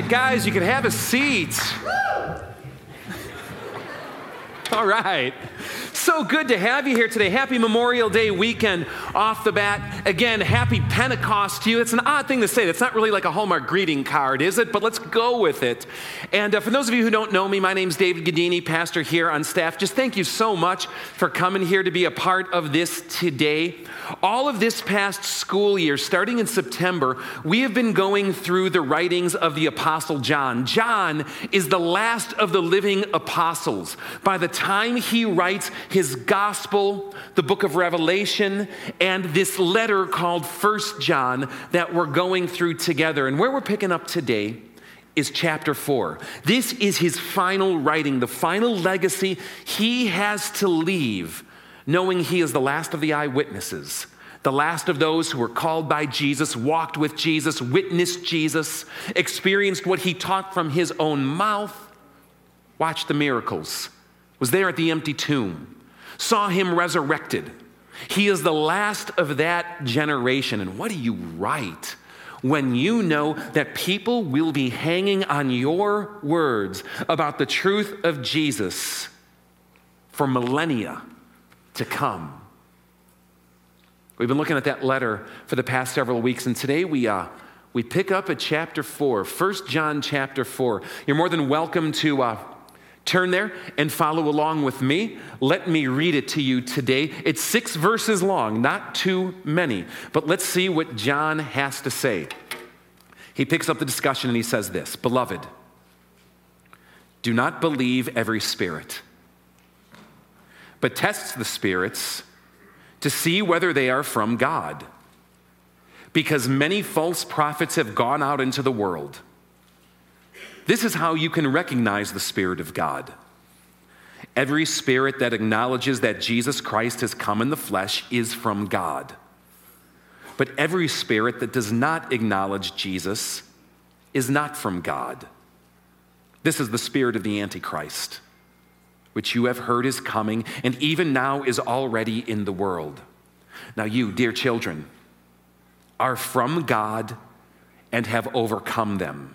right, guys, you can have a seat. All right. So good to have you here today. Happy Memorial Day weekend off the bat. Again, happy Pentecost to you. It's an odd thing to say. It's not really like a Hallmark greeting card, is it? But let's go with it. And uh, for those of you who don't know me, my name's David Gadini, pastor here on staff. Just thank you so much for coming here to be a part of this today. All of this past school year, starting in September, we have been going through the writings of the Apostle John. John is the last of the living apostles. By the time he writes his gospel, the book of Revelation, and this letter called First John that we're going through together. And where we're picking up today is chapter 4. This is his final writing, the final legacy he has to leave knowing he is the last of the eyewitnesses, the last of those who were called by Jesus, walked with Jesus, witnessed Jesus, experienced what he taught from his own mouth, watched the miracles, was there at the empty tomb, saw him resurrected. He is the last of that generation. And what do you write? when you know that people will be hanging on your words about the truth of Jesus for millennia to come. We've been looking at that letter for the past several weeks, and today we, uh, we pick up at chapter 4, 1 John chapter 4. You're more than welcome to uh, turn there and follow along with me. Let me read it to you today. It's six verses long, not too many, but let's see what John has to say. He picks up the discussion and he says this Beloved, do not believe every spirit but test the spirits to see whether they are from God. Because many false prophets have gone out into the world. This is how you can recognize the Spirit of God. Every spirit that acknowledges that Jesus Christ has come in the flesh is from God. But every spirit that does not acknowledge Jesus is not from God. This is the spirit of the Antichrist which you have heard is coming, and even now is already in the world. Now, you, dear children, are from God and have overcome them.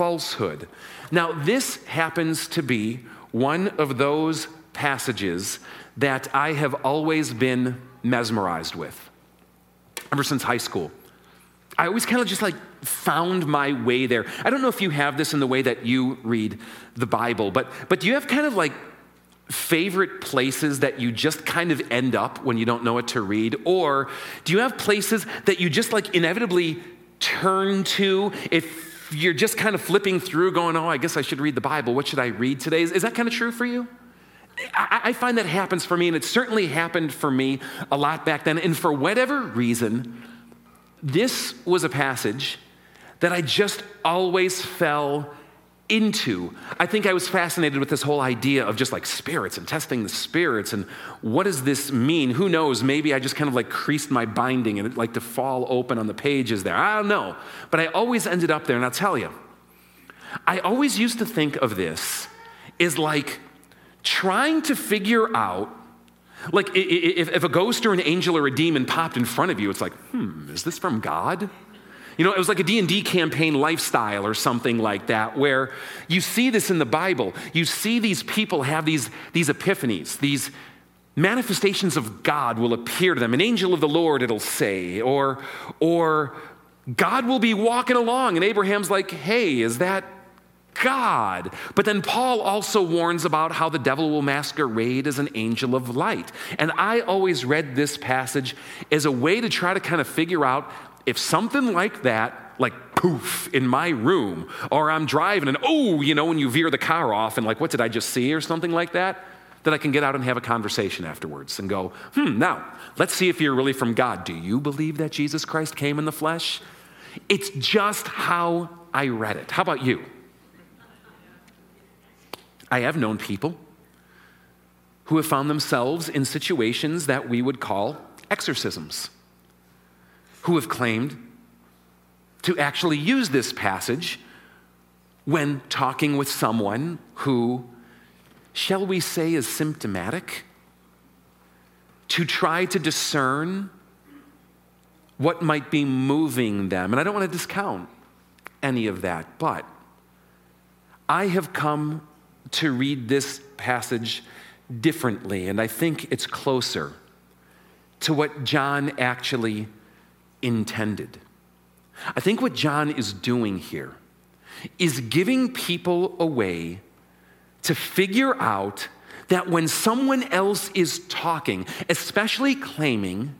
falsehood. Now, this happens to be one of those passages that I have always been mesmerized with ever since high school. I always kind of just like found my way there. I don't know if you have this in the way that you read the Bible, but, but do you have kind of like favorite places that you just kind of end up when you don't know what to read? Or do you have places that you just like inevitably turn to if you're just kind of flipping through going, oh, I guess I should read the Bible. What should I read today? Is, is that kind of true for you? I, I find that happens for me, and it certainly happened for me a lot back then. And for whatever reason, this was a passage that I just always fell into. I think I was fascinated with this whole idea of just like spirits and testing the spirits and what does this mean? Who knows? Maybe I just kind of like creased my binding and it like to fall open on the pages there. I don't know. But I always ended up there, and I'll tell you, I always used to think of this as like trying to figure out like if, if a ghost or an angel or a demon popped in front of you, it's like, hmm, is this from God? You know, it was like a D&D campaign lifestyle or something like that where you see this in the Bible. You see these people have these, these epiphanies, these manifestations of God will appear to them. An angel of the Lord, it'll say, or, or God will be walking along and Abraham's like, hey, is that God. But then Paul also warns about how the devil will masquerade as an angel of light. And I always read this passage as a way to try to kind of figure out if something like that, like poof, in my room, or I'm driving and oh, you know, when you veer the car off and like, what did I just see, or something like that, that I can get out and have a conversation afterwards and go, hmm, now, let's see if you're really from God. Do you believe that Jesus Christ came in the flesh? It's just how I read it. How about you? I have known people who have found themselves in situations that we would call exorcisms, who have claimed to actually use this passage when talking with someone who, shall we say, is symptomatic, to try to discern what might be moving them. And I don't want to discount any of that, but I have come to read this passage differently, and I think it's closer to what John actually intended. I think what John is doing here is giving people a way to figure out that when someone else is talking, especially claiming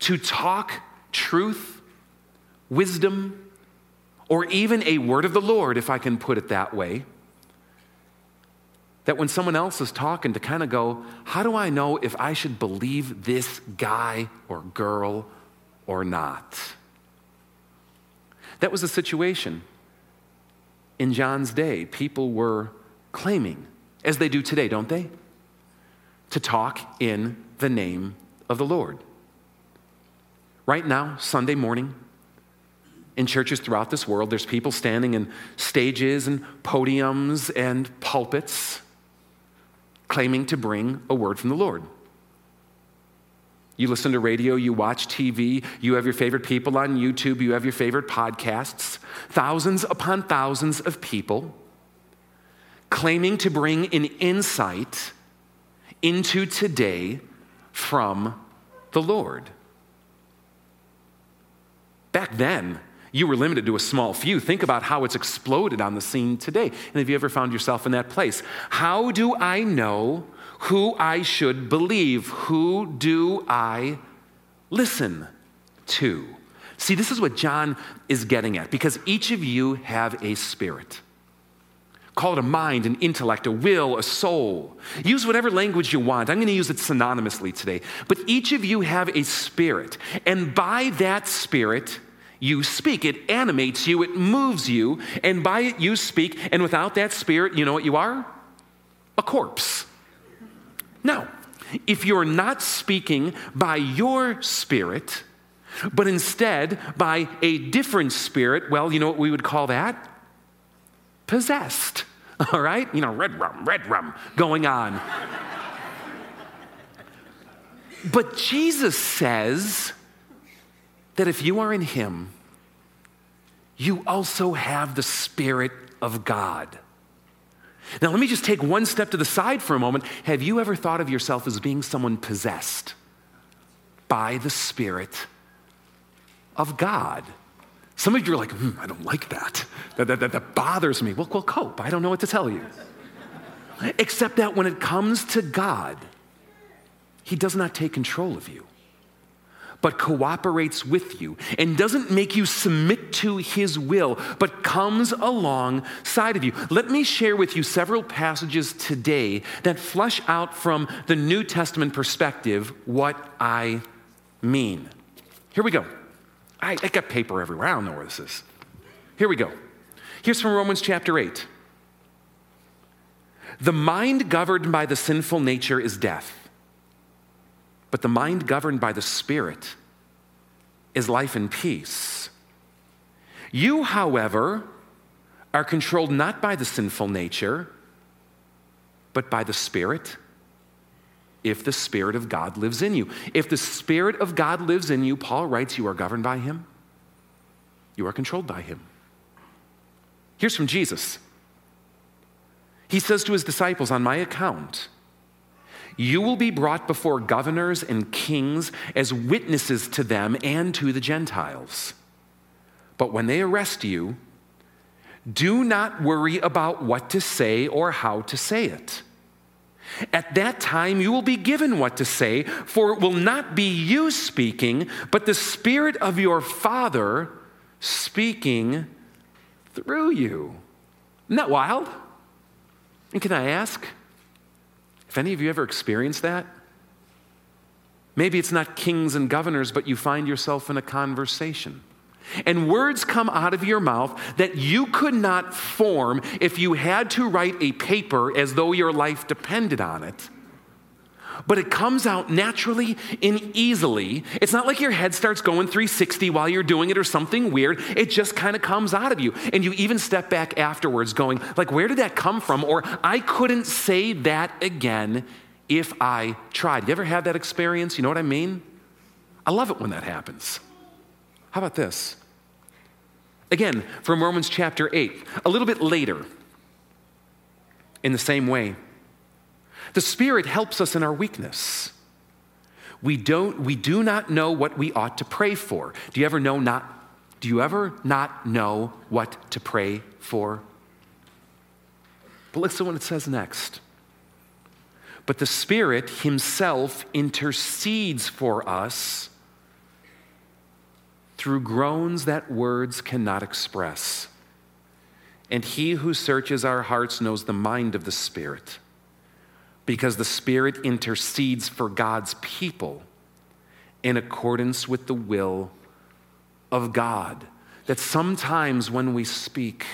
to talk truth, wisdom, or even a word of the Lord, if I can put it that way, that when someone else is talking, to kind of go, how do I know if I should believe this guy or girl or not? That was the situation in John's day. People were claiming, as they do today, don't they? To talk in the name of the Lord. Right now, Sunday morning, in churches throughout this world, there's people standing in stages and podiums and pulpits claiming to bring a word from the Lord. You listen to radio, you watch TV, you have your favorite people on YouTube, you have your favorite podcasts. Thousands upon thousands of people claiming to bring an insight into today from the Lord. Back then, you were limited to a small few. Think about how it's exploded on the scene today. And have you ever found yourself in that place? How do I know who I should believe? Who do I listen to? See, this is what John is getting at because each of you have a spirit. Call it a mind, an intellect, a will, a soul. Use whatever language you want. I'm going to use it synonymously today. But each of you have a spirit. And by that spirit, you speak. It animates you, it moves you, and by it you speak. And without that spirit, you know what you are? A corpse. Now, if you're not speaking by your spirit, but instead by a different spirit, well, you know what we would call that? Possessed. All right? You know, red rum, red rum going on. but Jesus says, that if you are in Him, you also have the Spirit of God. Now, let me just take one step to the side for a moment. Have you ever thought of yourself as being someone possessed by the Spirit of God? Some of you are like, hmm, I don't like that. That, that, that, that bothers me. Well, well, cope. I don't know what to tell you. Except that when it comes to God, He does not take control of you but cooperates with you and doesn't make you submit to his will, but comes alongside of you. Let me share with you several passages today that flush out from the New Testament perspective what I mean. Here we go. I, I got paper everywhere. I don't know where this is. Here we go. Here's from Romans chapter 8. The mind governed by the sinful nature is death but the mind governed by the Spirit is life and peace. You, however, are controlled not by the sinful nature, but by the Spirit, if the Spirit of God lives in you. If the Spirit of God lives in you, Paul writes, you are governed by Him, you are controlled by Him. Here's from Jesus. He says to his disciples, On my account, you will be brought before governors and kings as witnesses to them and to the Gentiles. But when they arrest you, do not worry about what to say or how to say it. At that time, you will be given what to say, for it will not be you speaking, but the Spirit of your Father speaking through you. Isn't that wild? And can I ask, if any of you ever experienced that, maybe it's not kings and governors, but you find yourself in a conversation. And words come out of your mouth that you could not form if you had to write a paper as though your life depended on it. But it comes out naturally and easily. It's not like your head starts going 360 while you're doing it or something weird. It just kind of comes out of you. And you even step back afterwards going, like, where did that come from? Or I couldn't say that again if I tried. You ever had that experience? You know what I mean? I love it when that happens. How about this? Again, from Romans chapter 8, a little bit later, in the same way, the Spirit helps us in our weakness. We, don't, we do not know what we ought to pray for. Do you ever know not, do you ever not know what to pray for? But listen what it says next. But the Spirit Himself intercedes for us through groans that words cannot express. And he who searches our hearts knows the mind of the Spirit, because the Spirit intercedes for God's people in accordance with the will of God. That sometimes when we speak,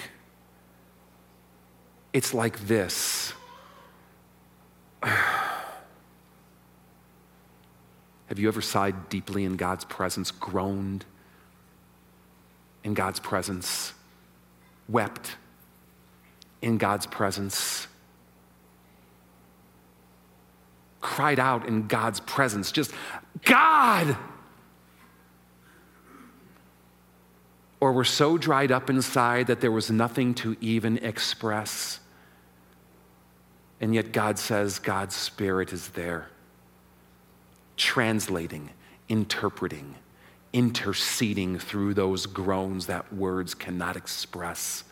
it's like this. Have you ever sighed deeply in God's presence, groaned? in God's presence, wept in God's presence, cried out in God's presence, just, God! Or were so dried up inside that there was nothing to even express. And yet God says God's Spirit is there, translating, interpreting interceding through those groans that words cannot express,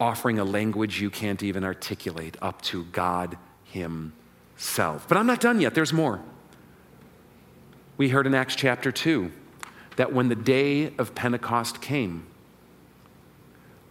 offering a language you can't even articulate up to God Himself. But I'm not done yet, there's more. We heard in Acts chapter 2 that when the day of Pentecost came,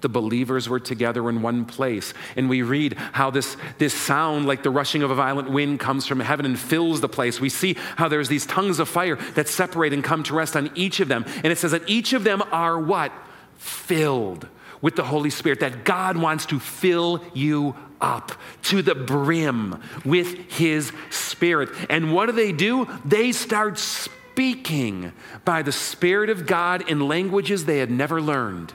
the believers were together in one place. And we read how this, this sound, like the rushing of a violent wind, comes from heaven and fills the place. We see how there's these tongues of fire that separate and come to rest on each of them. And it says that each of them are what? Filled with the Holy Spirit, that God wants to fill you up to the brim with His Spirit. And what do they do? They start speaking by the Spirit of God in languages they had never learned.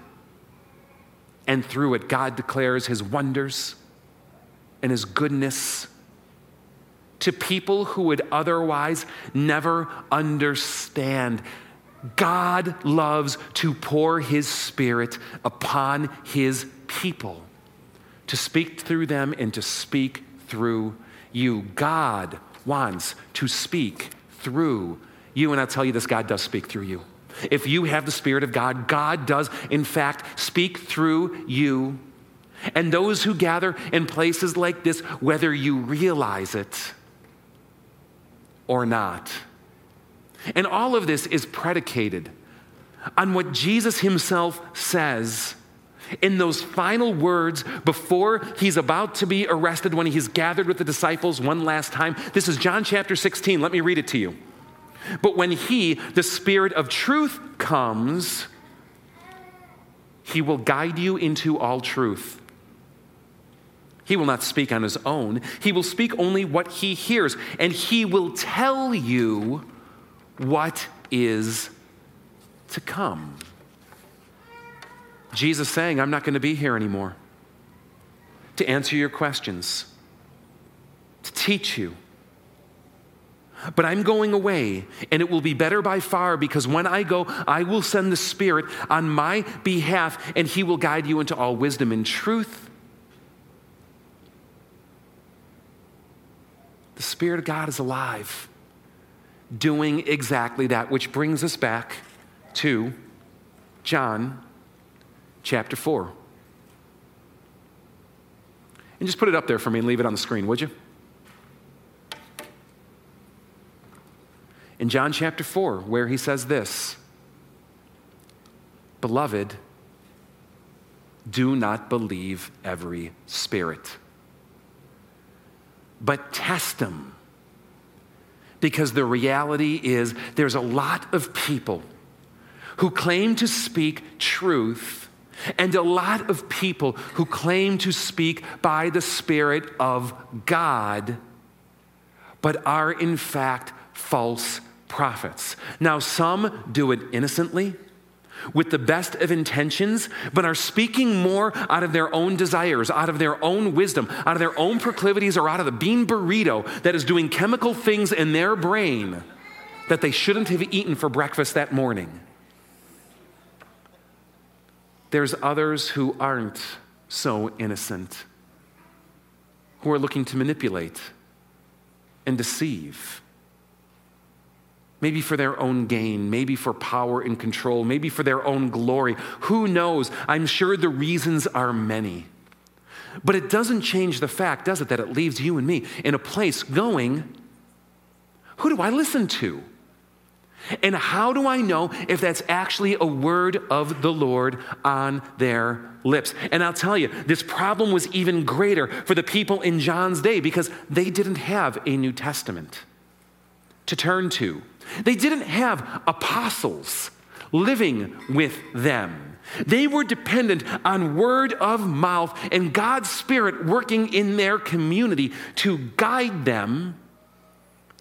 And through it, God declares his wonders and his goodness to people who would otherwise never understand. God loves to pour his spirit upon his people, to speak through them and to speak through you. God wants to speak through you. And I'll tell you this God does speak through you. If you have the Spirit of God, God does, in fact, speak through you. And those who gather in places like this, whether you realize it or not. And all of this is predicated on what Jesus himself says in those final words before he's about to be arrested when he's gathered with the disciples one last time. This is John chapter 16. Let me read it to you. But when He, the Spirit of truth, comes, He will guide you into all truth. He will not speak on His own, He will speak only what He hears, and He will tell you what is to come. Jesus saying, I'm not going to be here anymore to answer your questions, to teach you but I'm going away, and it will be better by far because when I go, I will send the Spirit on my behalf, and He will guide you into all wisdom and truth. The Spirit of God is alive, doing exactly that, which brings us back to John chapter 4. And just put it up there for me and leave it on the screen, would you? in John chapter 4, where he says this Beloved, do not believe every spirit, but test them. Because the reality is, there's a lot of people who claim to speak truth and a lot of people who claim to speak by the Spirit of God, but are in fact false prophets. Now, some do it innocently with the best of intentions, but are speaking more out of their own desires, out of their own wisdom, out of their own proclivities, or out of the bean burrito that is doing chemical things in their brain that they shouldn't have eaten for breakfast that morning. There's others who aren't so innocent, who are looking to manipulate and deceive. Maybe for their own gain, maybe for power and control, maybe for their own glory. Who knows? I'm sure the reasons are many. But it doesn't change the fact, does it, that it leaves you and me in a place going, who do I listen to? And how do I know if that's actually a word of the Lord on their lips? And I'll tell you, this problem was even greater for the people in John's day because they didn't have a New Testament to turn to. They didn't have apostles living with them. They were dependent on word of mouth and God's Spirit working in their community to guide them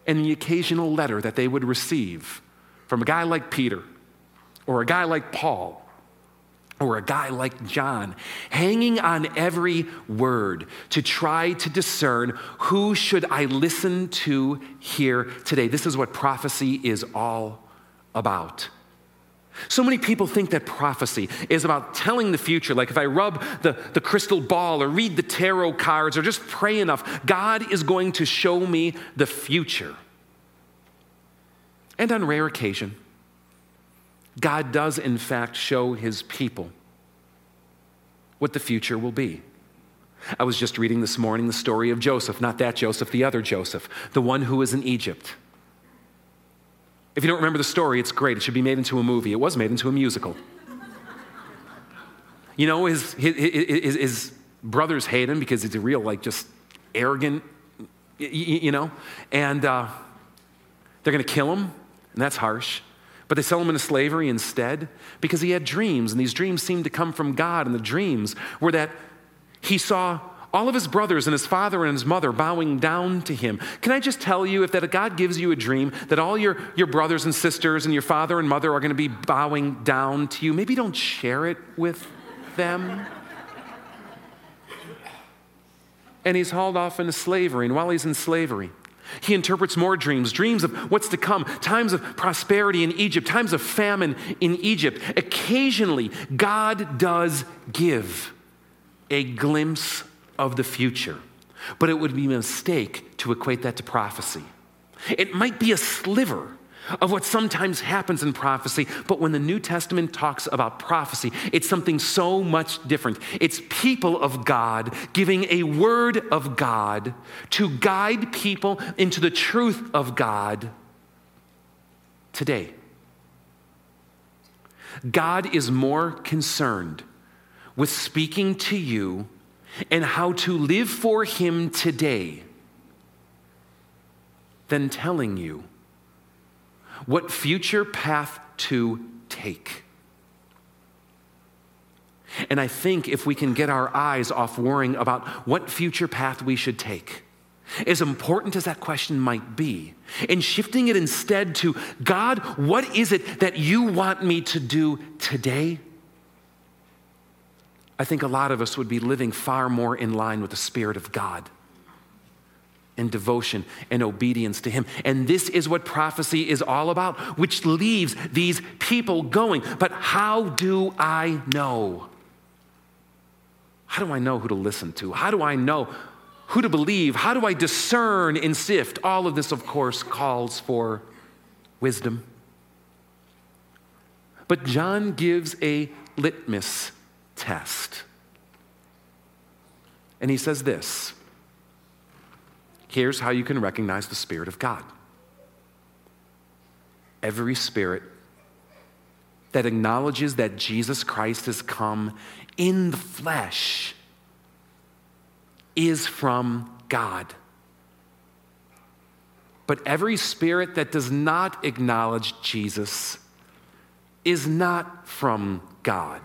and the occasional letter that they would receive from a guy like Peter or a guy like Paul or a guy like John, hanging on every word to try to discern who should I listen to here today. This is what prophecy is all about. So many people think that prophecy is about telling the future. Like if I rub the, the crystal ball or read the tarot cards or just pray enough, God is going to show me the future. And on rare occasion, God does in fact show his people what the future will be. I was just reading this morning the story of Joseph, not that Joseph, the other Joseph, the one who was in Egypt. If you don't remember the story, it's great. It should be made into a movie. It was made into a musical. You know, his, his, his, his brothers hate him because he's a real, like, just arrogant, you know, and uh, they're going to kill him, and that's harsh. But they sell him into slavery instead because he had dreams, and these dreams seemed to come from God. And the dreams were that he saw all of his brothers and his father and his mother bowing down to him. Can I just tell you if that God gives you a dream that all your, your brothers and sisters and your father and mother are going to be bowing down to you, maybe don't share it with them. And he's hauled off into slavery. And while he's in slavery, he interprets more dreams, dreams of what's to come, times of prosperity in Egypt, times of famine in Egypt. Occasionally, God does give a glimpse of the future, but it would be a mistake to equate that to prophecy. It might be a sliver of what sometimes happens in prophecy. But when the New Testament talks about prophecy, it's something so much different. It's people of God giving a word of God to guide people into the truth of God today. God is more concerned with speaking to you and how to live for Him today than telling you what future path to take. And I think if we can get our eyes off worrying about what future path we should take, as important as that question might be, and shifting it instead to God, what is it that you want me to do today? I think a lot of us would be living far more in line with the Spirit of God and devotion and obedience to Him. And this is what prophecy is all about, which leaves these people going. But how do I know? How do I know who to listen to? How do I know who to believe? How do I discern and sift? All of this, of course, calls for wisdom. But John gives a litmus test. And he says this Here's how you can recognize the Spirit of God every spirit that acknowledges that Jesus Christ has come in the flesh is from God. But every spirit that does not acknowledge Jesus is not from God.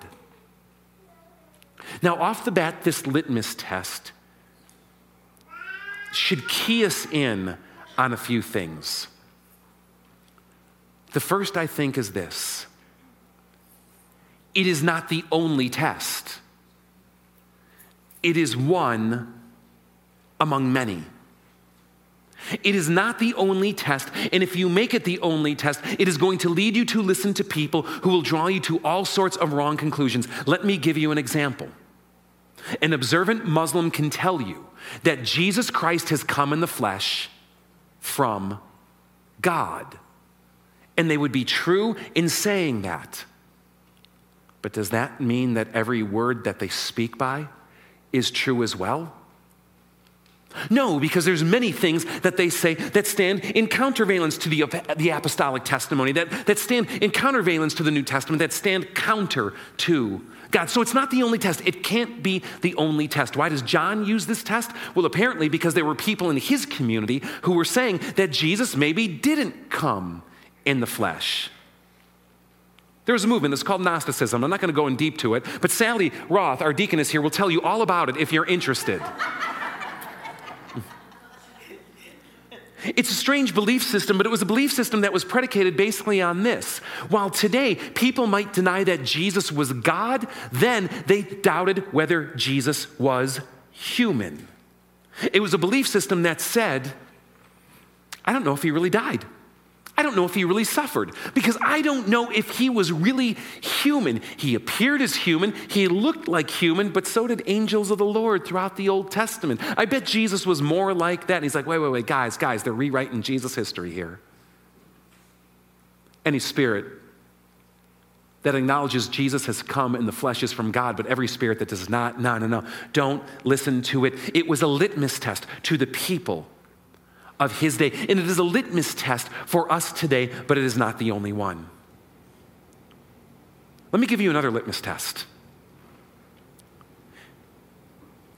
Now, off the bat, this litmus test should key us in on a few things. The first, I think, is this it is not the only test, it is one among many. It is not the only test, and if you make it the only test, it is going to lead you to listen to people who will draw you to all sorts of wrong conclusions. Let me give you an example. An observant Muslim can tell you that Jesus Christ has come in the flesh from God. And they would be true in saying that. But does that mean that every word that they speak by is true as well? No, because there's many things that they say that stand in countervalence to the, the apostolic testimony, that, that stand in countervalence to the New Testament, that stand counter to God. So it's not the only test. It can't be the only test. Why does John use this test? Well, apparently because there were people in his community who were saying that Jesus maybe didn't come in the flesh. There was a movement that's called Gnosticism. I'm not going to go in deep to it, but Sally Roth, our deaconess here, will tell you all about it if you're interested. It's a strange belief system, but it was a belief system that was predicated basically on this. While today people might deny that Jesus was God, then they doubted whether Jesus was human. It was a belief system that said, I don't know if he really died. I don't know if he really suffered because I don't know if he was really human. He appeared as human, he looked like human, but so did angels of the Lord throughout the Old Testament. I bet Jesus was more like that. And he's like, wait, wait, wait, guys, guys, they're rewriting Jesus' history here. Any spirit that acknowledges Jesus has come in the flesh is from God, but every spirit that does not, no, no, no, don't listen to it. It was a litmus test to the people of his day. And it is a litmus test for us today, but it is not the only one. Let me give you another litmus test.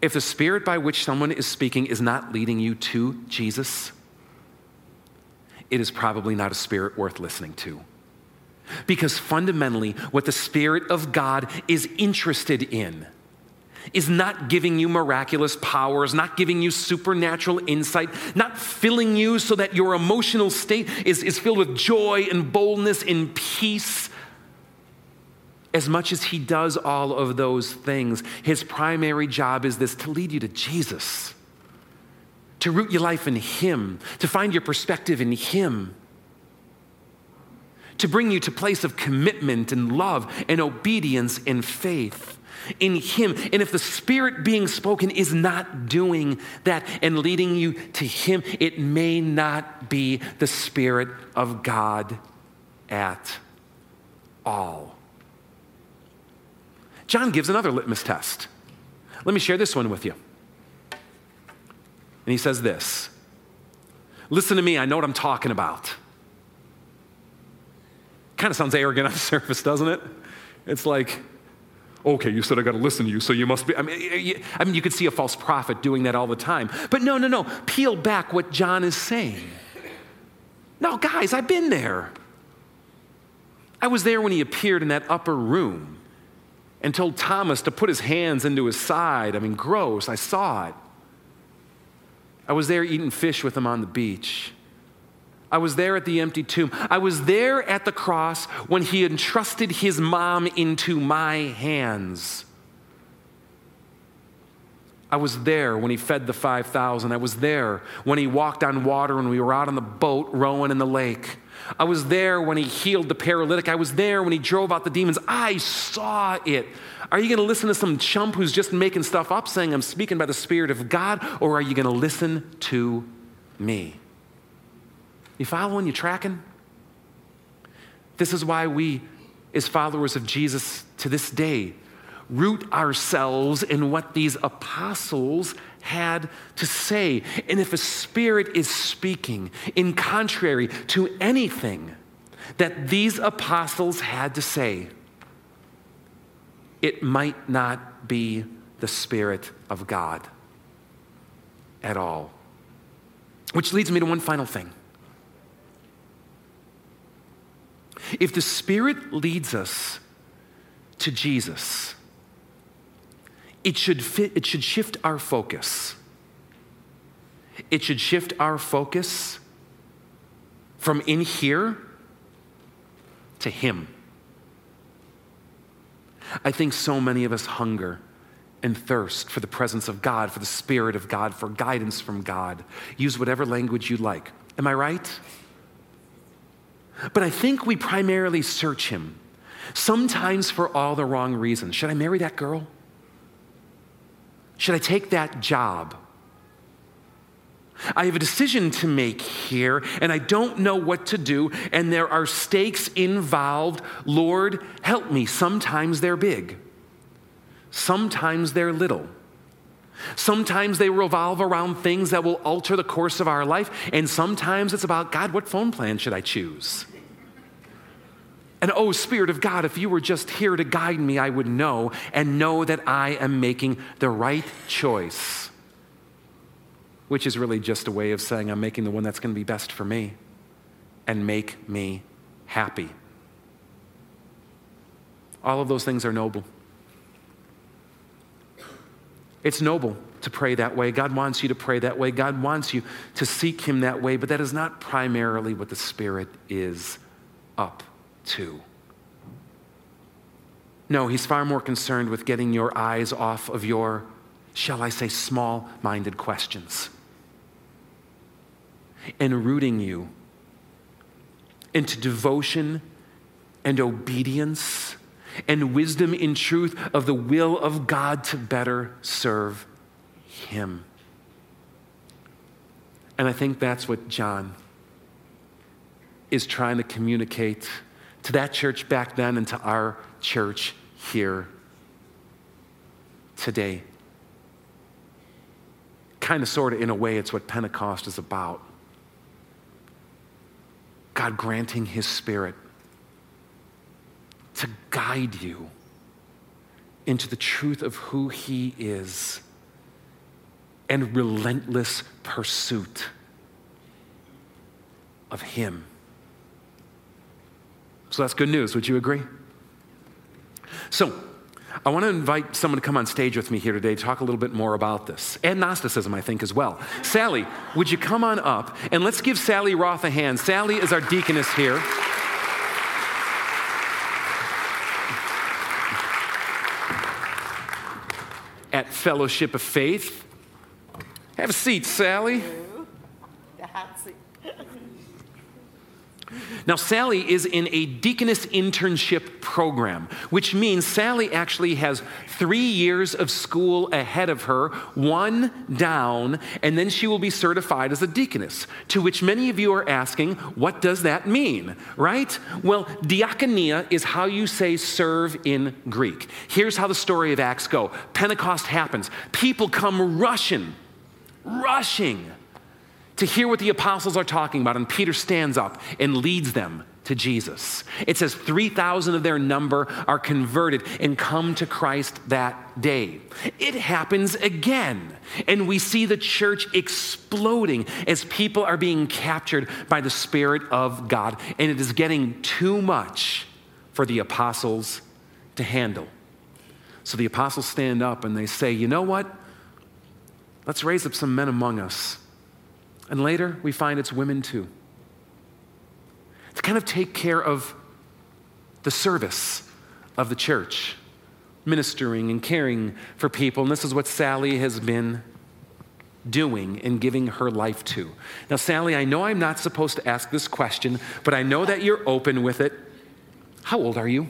If the spirit by which someone is speaking is not leading you to Jesus, it is probably not a spirit worth listening to. Because fundamentally, what the Spirit of God is interested in is not giving you miraculous powers, not giving you supernatural insight, not filling you so that your emotional state is, is filled with joy and boldness and peace. As much as he does all of those things, his primary job is this to lead you to Jesus, to root your life in him, to find your perspective in him to bring you to place of commitment and love and obedience and faith in Him. And if the Spirit being spoken is not doing that and leading you to Him, it may not be the Spirit of God at all. John gives another litmus test. Let me share this one with you. And he says this Listen to me, I know what I'm talking about. Kind of sounds arrogant on the surface, doesn't it? It's like, okay, you said I got to listen to you, so you must be. I mean, I mean, you could see a false prophet doing that all the time. But no, no, no. Peel back what John is saying. No, guys, I've been there. I was there when he appeared in that upper room and told Thomas to put his hands into his side. I mean, gross. I saw it. I was there eating fish with him on the beach. I was there at the empty tomb. I was there at the cross when he entrusted his mom into my hands. I was there when he fed the 5,000. I was there when he walked on water and we were out on the boat rowing in the lake. I was there when he healed the paralytic. I was there when he drove out the demons. I saw it. Are you going to listen to some chump who's just making stuff up saying, I'm speaking by the Spirit of God, or are you going to listen to me? You following? You tracking? This is why we, as followers of Jesus to this day, root ourselves in what these apostles had to say. And if a spirit is speaking in contrary to anything that these apostles had to say, it might not be the Spirit of God at all. Which leads me to one final thing. If the Spirit leads us to Jesus, it should, fit, it should shift our focus. It should shift our focus from in here to Him. I think so many of us hunger and thirst for the presence of God, for the Spirit of God, for guidance from God. Use whatever language you like. Am I right? But I think we primarily search Him, sometimes for all the wrong reasons. Should I marry that girl? Should I take that job? I have a decision to make here, and I don't know what to do, and there are stakes involved. Lord, help me. Sometimes they're big, sometimes they're little. Sometimes they revolve around things that will alter the course of our life, and sometimes it's about God, what phone plan should I choose? And oh, Spirit of God, if you were just here to guide me, I would know and know that I am making the right choice which is really just a way of saying I'm making the one that's going to be best for me and make me happy. All of those things are noble. It's noble to pray that way. God wants you to pray that way. God wants you to seek Him that way, but that is not primarily what the Spirit is up to. No, He's far more concerned with getting your eyes off of your, shall I say, small minded questions and rooting you into devotion and obedience and wisdom in truth of the will of God to better serve Him. And I think that's what John is trying to communicate to that church back then and to our church here today. Kind of, sort of, in a way, it's what Pentecost is about. God granting His Spirit guide you into the truth of who He is and relentless pursuit of Him. So that's good news. Would you agree? So, I want to invite someone to come on stage with me here today to talk a little bit more about this and Gnosticism, I think, as well. Sally, would you come on up and let's give Sally Roth a hand? Sally is our deaconess here. Fellowship of Faith. Have a seat, Sally. Now, Sally is in a deaconess internship program, which means Sally actually has three years of school ahead of her, one down, and then she will be certified as a deaconess. To which many of you are asking, what does that mean, right? Well, diakonia is how you say serve in Greek. Here's how the story of Acts go Pentecost happens, people come rushing, rushing to hear what the apostles are talking about. And Peter stands up and leads them to Jesus. It says 3,000 of their number are converted and come to Christ that day. It happens again. And we see the church exploding as people are being captured by the Spirit of God. And it is getting too much for the apostles to handle. So the apostles stand up and they say, You know what? Let's raise up some men among us and later, we find it's women too. To kind of take care of the service of the church, ministering and caring for people. And this is what Sally has been doing and giving her life to. Now, Sally, I know I'm not supposed to ask this question, but I know that you're open with it. How old are you?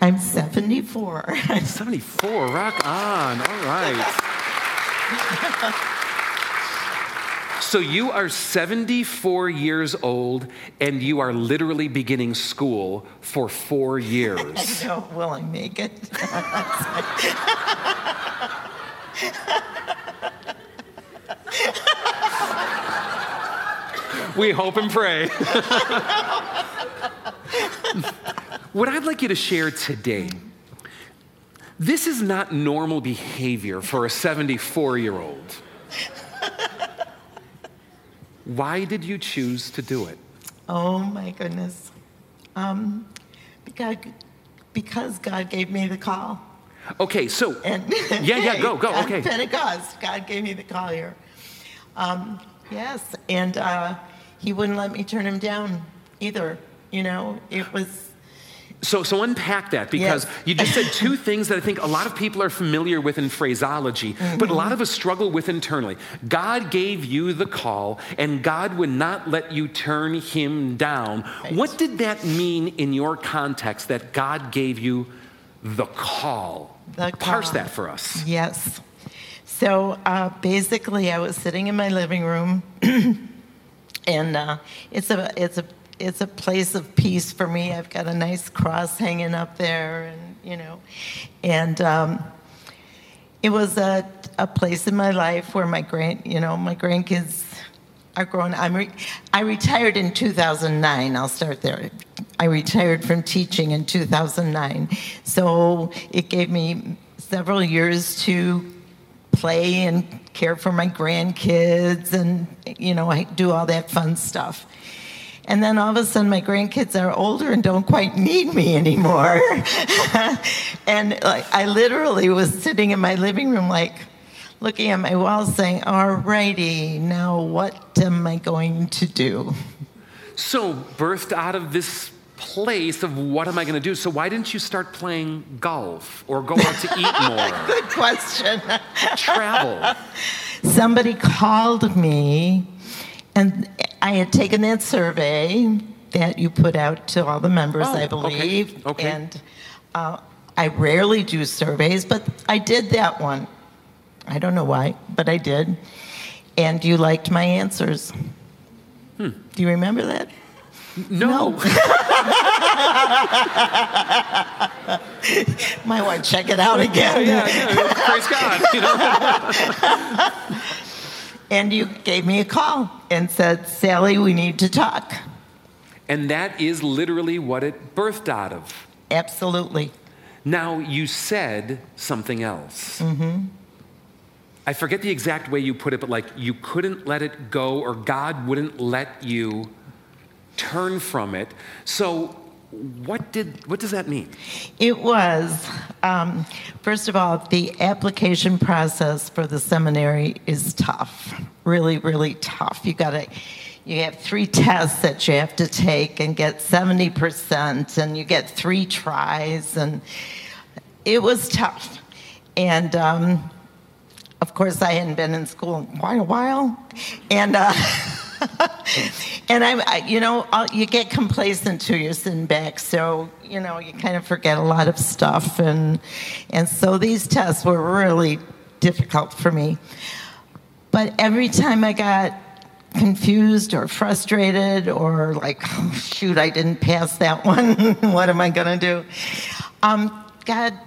I'm 74. 74, rock on. All right. So you are 74 years old and you are literally beginning school for four years. I know, will I make it? we hope and pray. what I'd like you to share today this is not normal behavior for a 74 year old. Why did you choose to do it? Oh my goodness. Um, because, because God gave me the call. Okay, so And Yeah, yeah, go, go, okay. Pentecost, God gave me the call here. Um, yes, and uh, He wouldn't let me turn him down either. You know, it was So, so unpack that because Yes. you just said two things that I think a lot of people are familiar with in phraseology, but a lot of us struggle with internally. God gave you the call, and God would not let you turn him down. Right. What did that mean in your context that God gave you the call? The Parse call. that for us. Yes. So uh, basically, I was sitting in my living room, and uh, it's a it's a it's a place of peace for me. I've got a nice cross hanging up there, and you know, and um, it was a a place in my life where my grand you know my grandkids are grown. I'm re- I retired in 2009. I'll start there. I retired from teaching in 2009, so it gave me several years to play and care for my grandkids and you know I do all that fun stuff. And then all of a sudden, my grandkids are older and don't quite need me anymore. and like, I literally was sitting in my living room, like looking at my wall, saying, All righty, now what am I going to do?" So, birthed out of this place of what am I going to do? So, why didn't you start playing golf or go out to eat more? Good question. Travel. Somebody called me, and I had taken that survey that you put out to all the members, Oh, I believe. okay. okay. And uh, I rarely do surveys, but I did that one. I don't know why, but I did. And you liked my answers. Hmm. Do you remember that? No. Might want to check it out again. yeah, yeah. Praise God. You know? And you gave me a call and said, Sally, we need to talk. And that is literally what it birthed out of. Absolutely. Now, you said something else. Mm-hmm. I forget the exact way you put it, but like you couldn't let it go, or God wouldn't let you turn from it. So, what did what does that mean? It was, um, first of all, the application process for the seminary is tough, really, really tough. You got to, you have three tests that you have to take and get 70%, and you get three tries, and it was tough. And um, of course, I hadn't been in school in quite a while, and. Uh, and I'm, I, you know, I'll, you get complacent too. You're sitting back, so you know you kind of forget a lot of stuff, and and so these tests were really difficult for me. But every time I got confused or frustrated or like, oh, shoot, I didn't pass that one. what am I going to do? Um, God,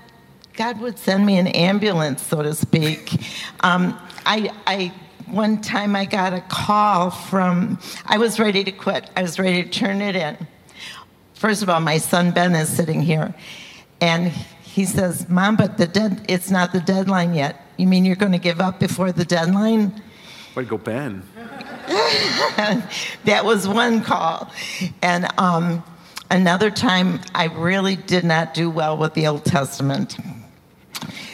God would send me an ambulance, so to speak. Um, I, I, one time I got a call from, I was ready to quit. I was ready to turn it in. First of all, my son Ben is sitting here, and he says, "Mom, but the dead, it's not the deadline yet. You mean you're going to give up before the deadline?" Way to go, Ben. that was one call. And um, another time, I really did not do well with the Old Testament.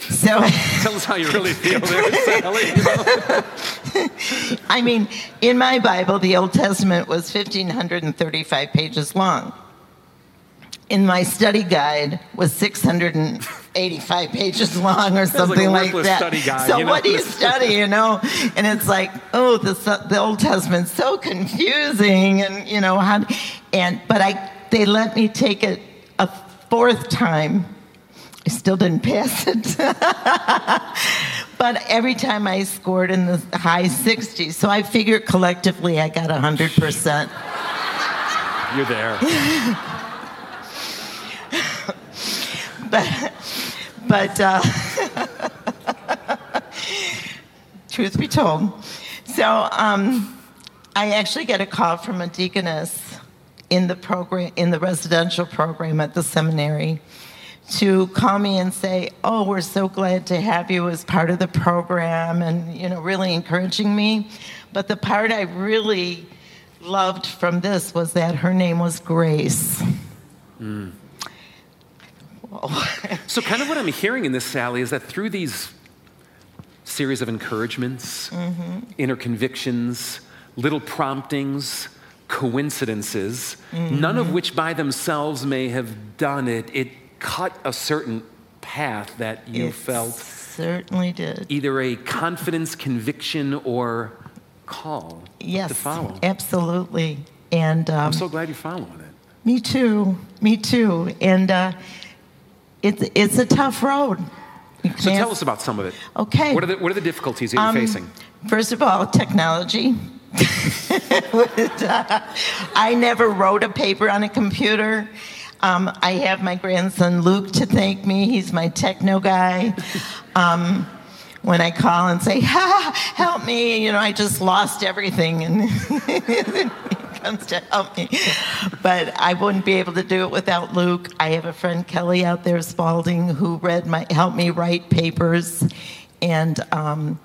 So, Tell us how you really feel there, Sally. you know? I mean, in my Bible, the Old Testament was 1,535 pages long. In my study guide was 685 pages long or something a like, that. guide, so you know? what do you study, you know? And it's like, oh, the, the Old Testament's so confusing, and you know how. And but I, they let me take it a fourth time. I still didn't pass it. but every time I scored in the high 60s. So I figured collectively I got 100%. You're there. But, but uh, truth be told. So um, I actually get a call from a deaconess in the program, in the residential program at the seminary to call me and say, "Oh, we're so glad to have you as part of the program," and you know, really encouraging me. But the part I really loved from this was that her name was Grace. Hmm. So, kind of what I'm hearing in this, Sally, is that through these series of encouragements, mm-hmm. inner convictions, little promptings, coincidences, none of mm-hmm. which by themselves may have done it, it cut a certain path that you It felt certainly did. either a confidence, conviction, or call Yes, to follow. absolutely. And um, I'm so glad you're following it. me too. Me too. And uh, it's it's a tough road. So tell us about some of it. Okay. What are the, what are the difficulties that you're Um, facing? First of all, technology. I never wrote a paper on a computer. Um, I have my grandson Luke to thank me. He's my techno guy. Um, when I call and say, ha, help me, you know, I just lost everything. And he comes to help me. But I wouldn't be able to do it without Luke. I have a friend, Kelly, out there, Spalding, who read my, helped me write papers. And, um,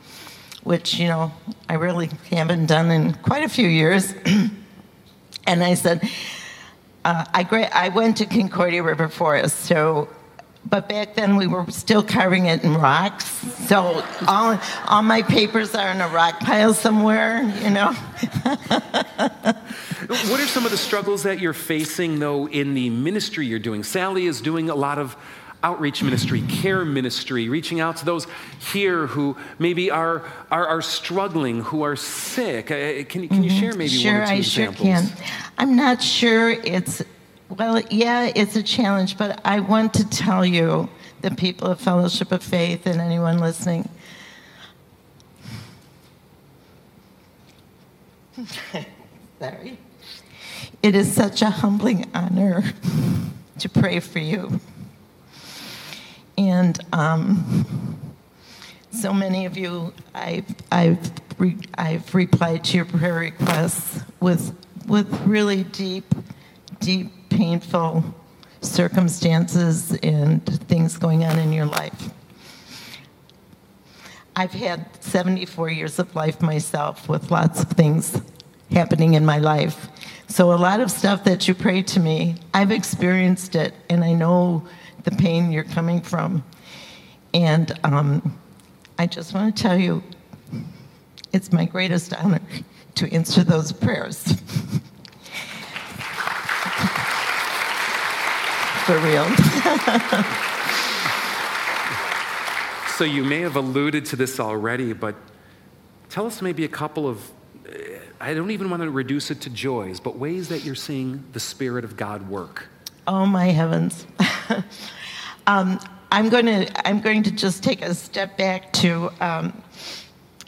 which, you know, I really haven't done in quite a few years. and I said, uh, I, gra- I went to Concordia River Forest, so, but back then we were still carving it in rocks. So all, all my papers are in a rock pile somewhere, you know. What are some of the struggles that you're facing, though, in the ministry you're doing? Sally is doing a lot of outreach ministry, care ministry, reaching out to those here who maybe are, are, are struggling, who are sick. Uh, Can, you- can you share maybe sure, one or two I examples? sure can. I'm not sure it's, well, yeah, it's a challenge, but I want to tell you, the people of Fellowship of Faith and anyone listening, sorry. It is such a humbling honor to pray for you. And um, so many of you, I've, I've, re, I've replied to your prayer requests with, with really deep, deep, painful circumstances and things going on in your life. I've had 74 years of life myself with lots of things happening in my life. So, a lot of stuff that you pray to me, I've experienced it and I know the pain you're coming from. And um, I just want to tell you, it's my greatest honor to answer those prayers. For real. So you may have alluded to this already, but tell us maybe a couple of, I don't even want to reduce it to joys, but ways that you're seeing the Spirit of God work. Oh my heavens. um, I'm going to I'm going to just take a step back to um,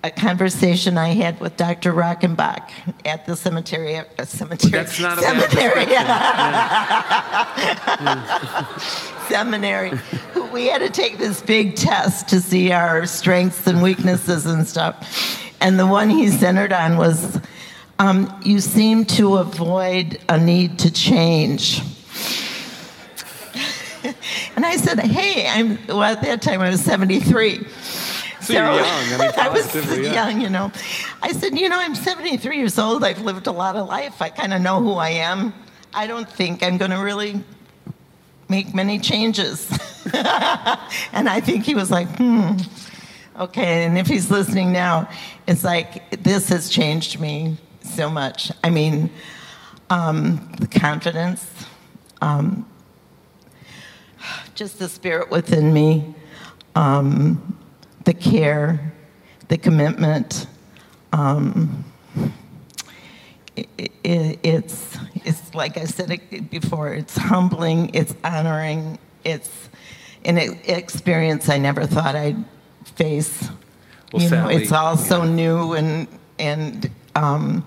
a conversation I had with Dr. Rockenbach at the cemetery. Uh, cemetery. That's not a bad cemetery. seminary. We had to take this big test to see our strengths and weaknesses and stuff. And the one he centered on was um, you seem to avoid a need to change. And I said, hey, I'm, well, at that time I was 73. So you're young, I mean, I was yeah. young, you know. I said, you know, I'm 73 years old. I've lived a lot of life. I kind of know who I am. I don't think I'm going to really make many changes. and I think he was like, hmm, okay. And if he's listening now, it's like, this has changed me so much. I mean, um, the confidence, um, just the spirit within me, um, the care, the commitment. Um, it, it, it's, it's like I said it before, it's humbling, it's honoring, it's an experience I never thought I'd face. Well, you know, it's all so new and, and um,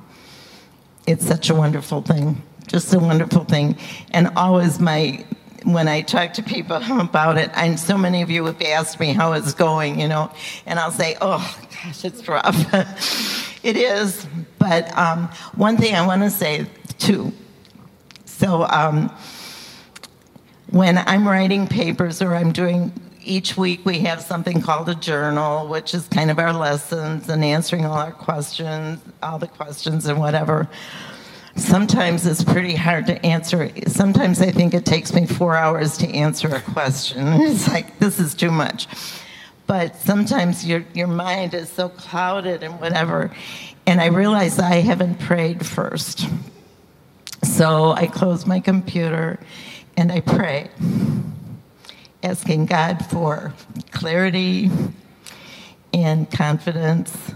it's such a wonderful thing, just a wonderful thing. And always my, when I talk to people about it, and so many of you have asked me how it's going, you know, and I'll say, oh gosh, it's rough. it is. But um, one thing I want to say too. So um, when I'm writing papers or I'm doing each week we have something called a journal, which is kind of our lessons and answering all our questions, all the questions and whatever. Sometimes it's pretty hard to answer. Sometimes I think it takes me four hours to answer a question. It's like, this is too much. But sometimes your, your mind is so clouded and whatever. And I realize I haven't prayed first. So I close my computer and I pray, asking God for clarity and confidence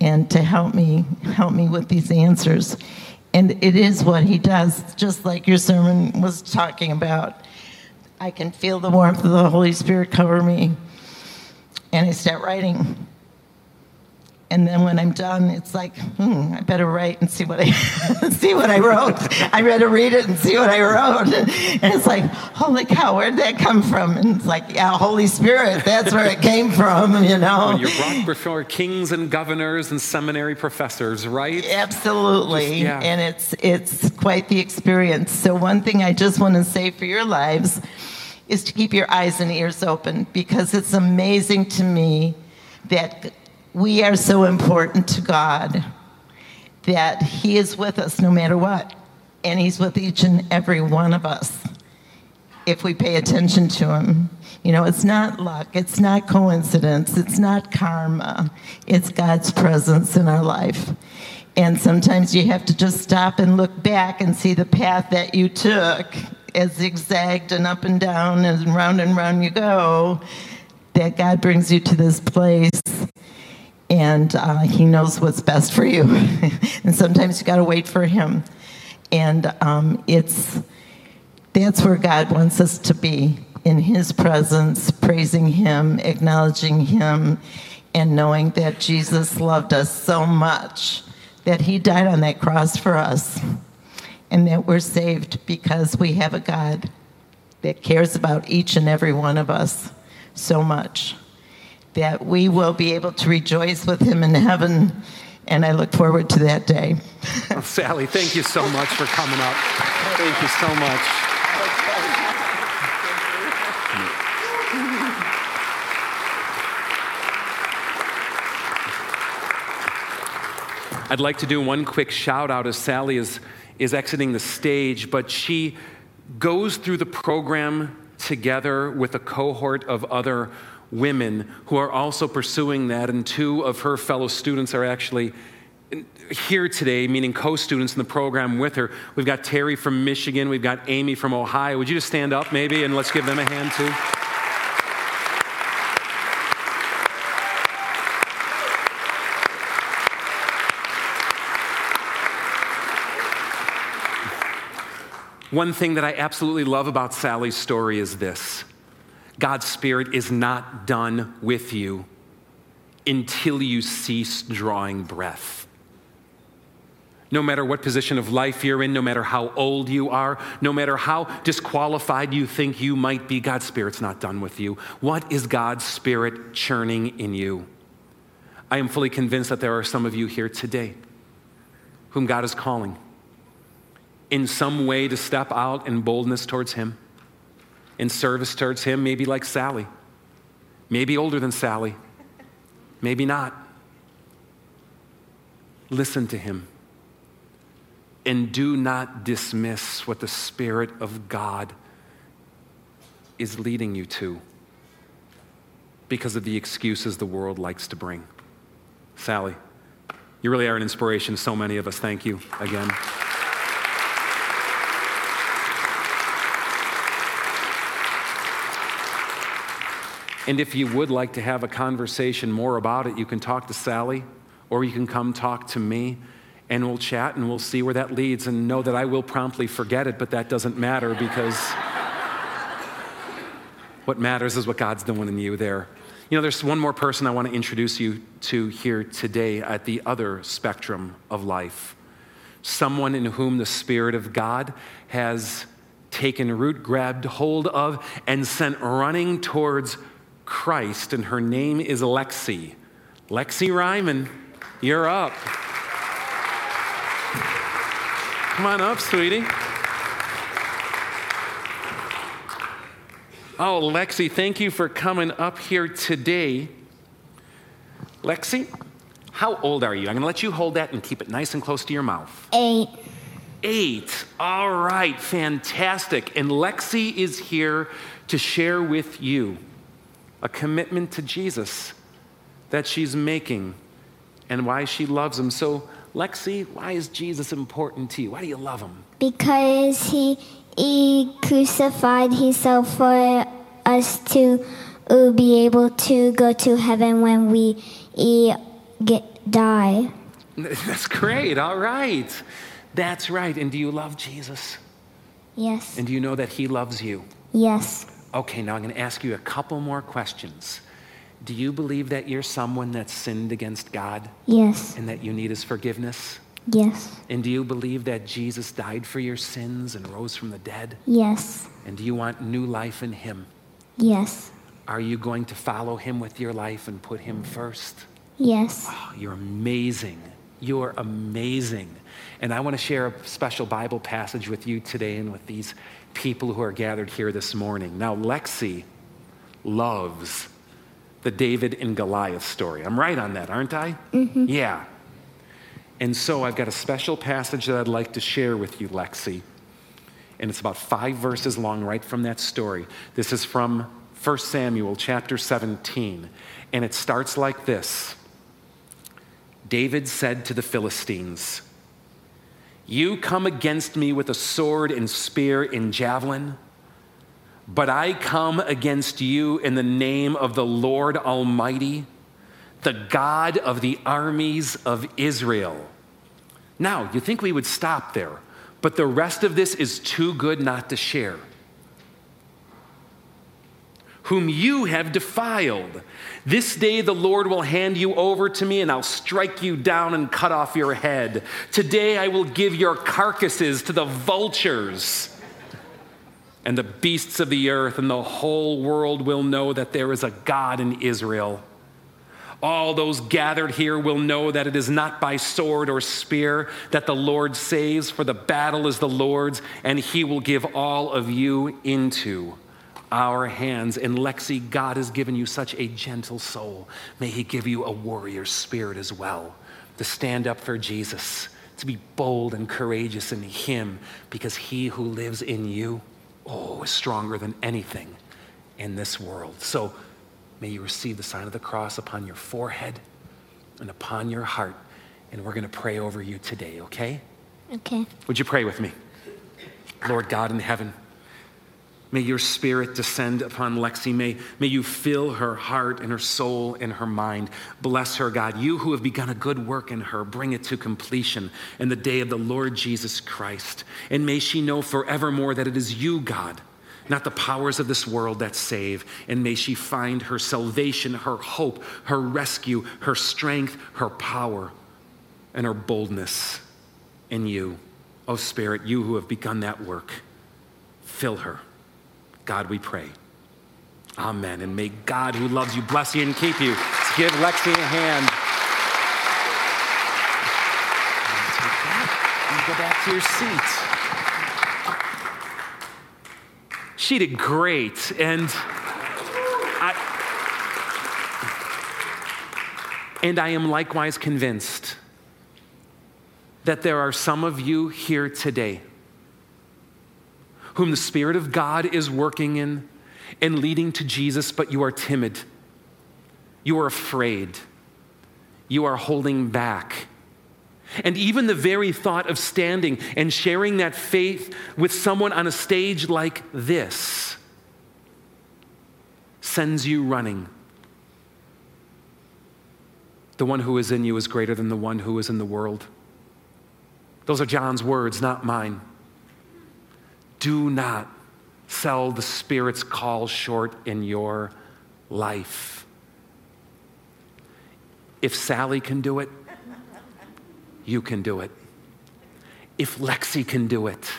and to help me help me with these answers. And it is what he does, just like your sermon was talking about. I can feel the warmth of the Holy Spirit cover me. And I start writing. And then when I'm done, it's like, hmm, I better write and see what I see what I wrote. I better read it and see what I wrote. And it's like, holy cow, where'd that come from? And it's like, yeah, Holy Spirit, that's where it came from, you know. When you're brought before kings and governors and seminary professors, right? Absolutely. Just, yeah. And it's it's quite the experience. So one thing I just want to say for your lives is to keep your eyes and ears open because it's amazing to me that we are so important to God that He is with us no matter what. And He's with each and every one of us if we pay attention to Him. You know, it's not luck, it's not coincidence, it's not karma, it's God's presence in our life. And sometimes you have to just stop and look back and see the path that you took as zigzagged and up and down and round and round you go, that God brings you to this place and uh, he knows what's best for you. and sometimes you got to wait for him. And um, it's that's where God wants us to be in his presence, praising him, acknowledging him, and knowing that Jesus loved us so much that he died on that cross for us, and that we're saved because we have a God that cares about each and every one of us so much that we will be able to rejoice with him in heaven. And I look forward to that day. well, Sally, thank you so much for coming up. Thank you so much. I'd like to do one quick shout out as Sally is, is exiting the stage, but she goes through the program together with a cohort of other women who are also pursuing that, and two of her fellow students are actually here today, meaning co students in the program with her. We've got Terry from Michigan, we've got Amy from Ohio. Would you just stand up maybe and let's give them a hand too? One thing that I absolutely love about Sally's story is this God's Spirit is not done with you until you cease drawing breath. No matter what position of life you're in, no matter how old you are, no matter how disqualified you think you might be, God's Spirit's not done with you. What is God's Spirit churning in you? I am fully convinced that there are some of you here today whom God is calling in some way to step out in boldness towards Him in service towards Him, maybe like Sally, maybe older than Sally, maybe not. Listen to Him and do not dismiss what the Spirit of God is leading you to because of the excuses the world likes to bring. Sally, you really are an inspiration to so many of us. Thank you again. And if you would like to have a conversation more about it, you can talk to Sally or you can come talk to me and we'll chat and we'll see where that leads. And know that I will promptly forget it, but that doesn't matter because what matters is what God's doing in you there. You know, there's one more person I want to introduce you to here today at the other spectrum of life. Someone in whom the Spirit of God has taken root, grabbed hold of, and sent running towards Christ, and her name is Lexi. Lexi Ryman, you're up. Come on up, sweetie. Oh, Lexi, thank you for coming up here today. Lexi, how old are you? I'm going to let you hold that and keep it nice and close to your mouth. Eight. eight. All right, fantastic. And Lexi is here to share with you a commitment to Jesus that she's making and why she loves him. So, Lexi, why is Jesus important to you? Why do you love him? Because he, he crucified himself for us to uh, be able to go to heaven when we get die. That's great. All right. That's right. And do you love Jesus? Yes. And do you know that he loves you? Yes. Okay, now I'm going to ask you a couple more questions. Do you believe that you're someone that's sinned against God Yes. and that you need his forgiveness? Yes. And do you believe that Jesus died for your sins and rose from the dead? Yes. And do you want new life in him? Yes. Are you going to follow him with your life and put him first? Yes. Oh, you're amazing. You're amazing. And I want to share a special Bible passage with you today and with these people who are gathered here this morning. Now, Lexi loves the David and Goliath story. I'm right on that, aren't I? Mm-hmm. Yeah. And so I've got a special passage that I'd like to share with you, Lexi. And it's about five verses long, right from that story. This is from 1 Samuel chapter 17. And it starts like this David said to the Philistines, You come against me with a sword and spear and javelin, but I come against you in the name of the Lord Almighty, the God of the armies of Israel. Now, you think we would stop there, but the rest of this is too good not to share whom you have defiled. This day the Lord will hand you over to me, and I'll strike you down and cut off your head. Today I will give your carcasses to the vultures and the beasts of the earth, and the whole world will know that there is a God in Israel. All those gathered here will know that it is not by sword or spear that the Lord saves, for the battle is the Lord's, and he will give all of you into our hands. And Lexi, God has given you such a gentle soul. May He give you a warrior spirit as well to stand up for Jesus, to be bold and courageous in Him, because He who lives in you, oh, is stronger than anything in this world. So may you receive the sign of the cross upon your forehead and upon your heart. And we're going to pray over you today, okay? Okay. Would you pray with me? Lord God in heaven, May your spirit descend upon Lexi. May, may you fill her heart and her soul and her mind. Bless her, God. You who have begun a good work in her, bring it to completion in the day of the Lord Jesus Christ. And may she know forevermore that it is you, God, not the powers of this world that save. And may she find her salvation, her hope, her rescue, her strength, her power, and her boldness in you. Oh, Spirit, you who have begun that work, fill her. God, we pray. Amen. And may God, who loves you, bless you and keep you. Let's give Lexi a hand. And go back to your seat. She did great. And I, and I am likewise convinced that there are some of you here today whom the Spirit of God is working in and leading to Jesus, but you are timid. You are afraid. You are holding back. And even the very thought of standing and sharing that faith with someone on a stage like this sends you running. The one who is in you is greater than the one who is in the world. Those are John's words, not mine. Do not sell the Spirit's call short in your life. If Sally can do it, you can do it. If Lexi can do it,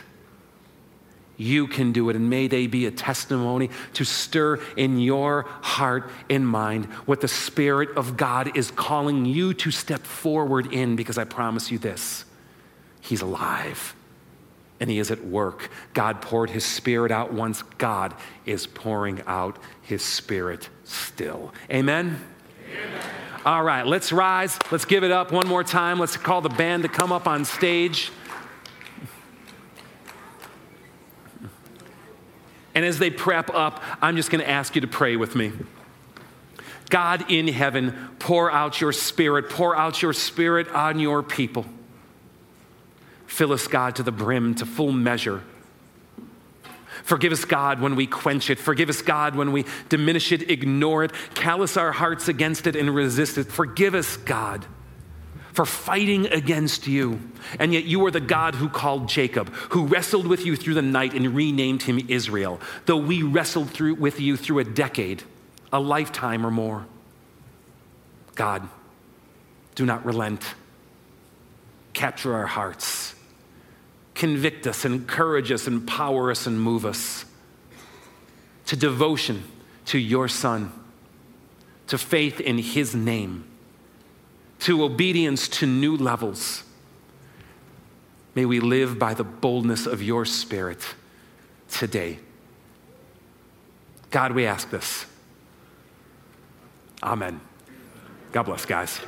you can do it. And may they be a testimony to stir in your heart and mind what the Spirit of God is calling you to step forward in, because I promise you this He's alive and He is at work. God poured His Spirit out once, God is pouring out His Spirit still. Amen? Amen. All right, let's rise. Let's give it up one more time. Let's call the band to come up on stage. And as they prep up, I'm just going to ask you to pray with me. God in heaven, pour out your spirit, pour out your spirit on your people. Fill us, God, to the brim, to full measure. Forgive us, God, when we quench it. Forgive us, God, when we diminish it, ignore it, callous our hearts against it, and resist it. Forgive us, God, for fighting against you. And yet you are the God who called Jacob, who wrestled with you through the night and renamed him Israel, though we wrestled through, with you through a decade, a lifetime or more. God, do not relent. Capture our hearts convict us, encourage us, empower us, and move us to devotion to your Son, to faith in His name, to obedience to new levels. May we live by the boldness of your Spirit today. God, we ask this. Amen. God bless, guys.